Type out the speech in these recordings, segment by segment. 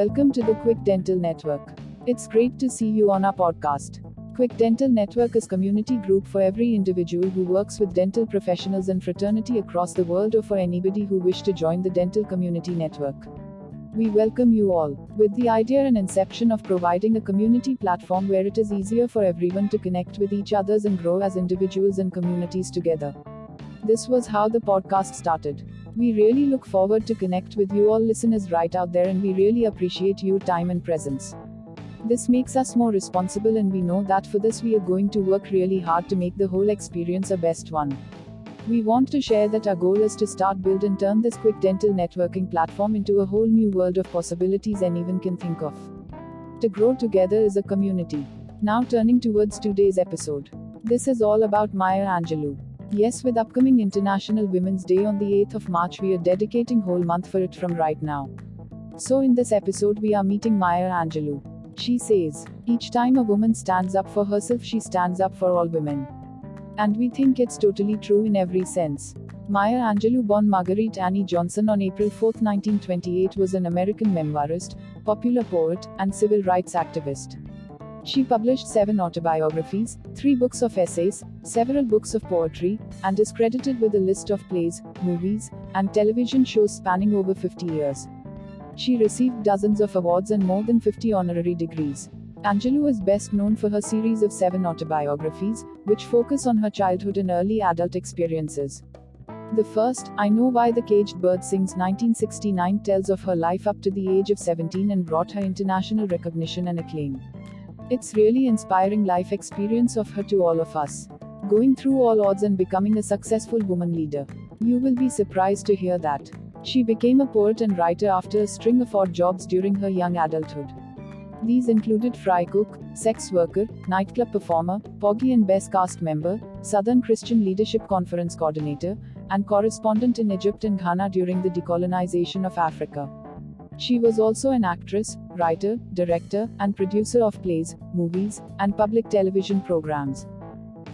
Welcome to the Quick Dental Network. It's great to see you on our podcast. Quick Dental Network is community group for every individual who works with dental professionals and fraternity across the world or for anybody who wish to join the dental community network. We welcome you all, with the idea and inception of providing a community platform where it is easier for everyone to connect with each others and grow as individuals and communities together. This was how the podcast started. We really look forward to connect with you all listeners right out there and we really appreciate your time and presence. This makes us more responsible and we know that for this we are going to work really hard to make the whole experience a best one. We want to share that our goal is to start build and turn this quick dental networking platform into a whole new world of possibilities anyone can think of. To grow together is a community. Now turning towards today's episode. This is all about Maya Angelou. Yes, with upcoming International Women's Day on the 8th of March, we are dedicating whole month for it from right now. So in this episode, we are meeting Maya Angelou. She says, each time a woman stands up for herself, she stands up for all women. And we think it's totally true in every sense. Maya Angelou, born Marguerite Annie Johnson on April 4, 1928, was an American memoirist, popular poet, and civil rights activist. She published seven autobiographies, three books of essays, several books of poetry, and is credited with a list of plays, movies, and television shows spanning over 50 years. She received dozens of awards and more than 50 honorary degrees. Angelou is best known for her series of seven autobiographies, which focus on her childhood and early adult experiences. The first, I Know Why the Caged Bird Sings 1969, tells of her life up to the age of 17 and brought her international recognition and acclaim. It's really inspiring life experience of her to all of us. Going through all odds and becoming a successful woman leader. You will be surprised to hear that. She became a poet and writer after a string of odd jobs during her young adulthood. These included fry cook, sex worker, nightclub performer, Porgy and Bess cast member, Southern Christian Leadership Conference coordinator, and correspondent in Egypt and Ghana during the decolonization of Africa. She was also an actress, writer, director, and producer of plays, movies, and public television programs.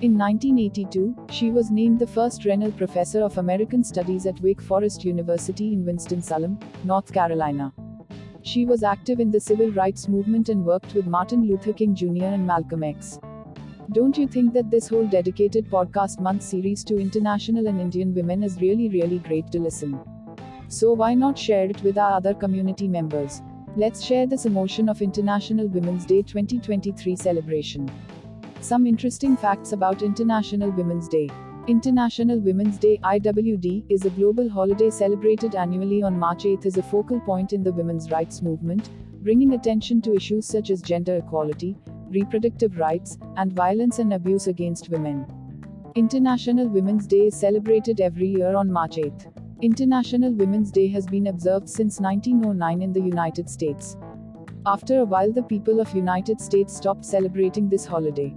In 1982, she was named the first Reynolds Professor of American Studies at Wake Forest University in Winston-Salem, North Carolina. She was active in the civil rights movement and worked with Martin Luther King Jr. and Malcolm X. Don't you think that this whole dedicated podcast month series to international and Indian women is really, really great to listen? So why not share it with our other community members? Let's share this emotion of International Women's Day 2023 celebration. Some interesting facts about International Women's Day. International Women's Day IWD is a global holiday celebrated annually on March 8 as a focal point in the women's rights movement, bringing attention to issues such as gender equality, reproductive rights, and violence and abuse against women. International Women's Day is celebrated every year on March 8. International Women's Day has been observed since 1909 in the United States. After a while the people of United States stopped celebrating this holiday.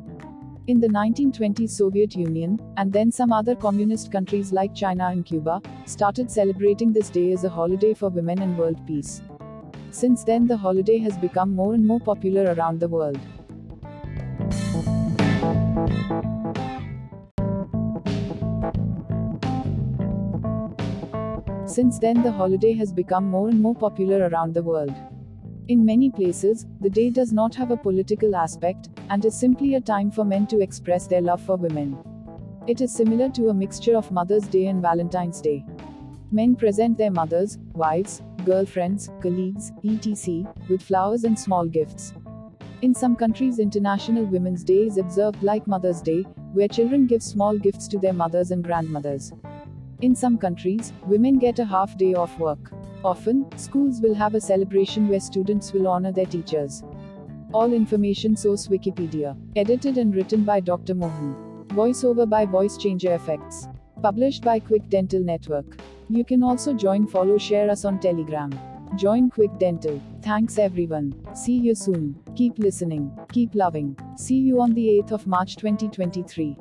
In the 1920s Soviet Union, and then some other communist countries like China and Cuba, started celebrating this day as a holiday for women and world peace. Since then the holiday has become more and more popular around the world. Since then, the holiday has become more and more popular around the world. In many places, the day does not have a political aspect, and is simply a time for men to express their love for women. It is similar to a mixture of Mother's Day and Valentine's Day. Men present their mothers, wives, girlfriends, colleagues, etc., with flowers and small gifts. In some countries, International Women's Day is observed like Mother's Day, where children give small gifts to their mothers and grandmothers. In some countries, women get a half day off work. Often, schools will have a celebration where students will honor their teachers. All information source Wikipedia. Edited and written by Dr. Mohan. Voiceover by Voice Changer Effects. Published by Quick Dental Network. You can also join, follow, share us on Telegram. Join Quick Dental. Thanks everyone. See you soon. Keep listening. Keep loving. See you on the 8th of March 2023.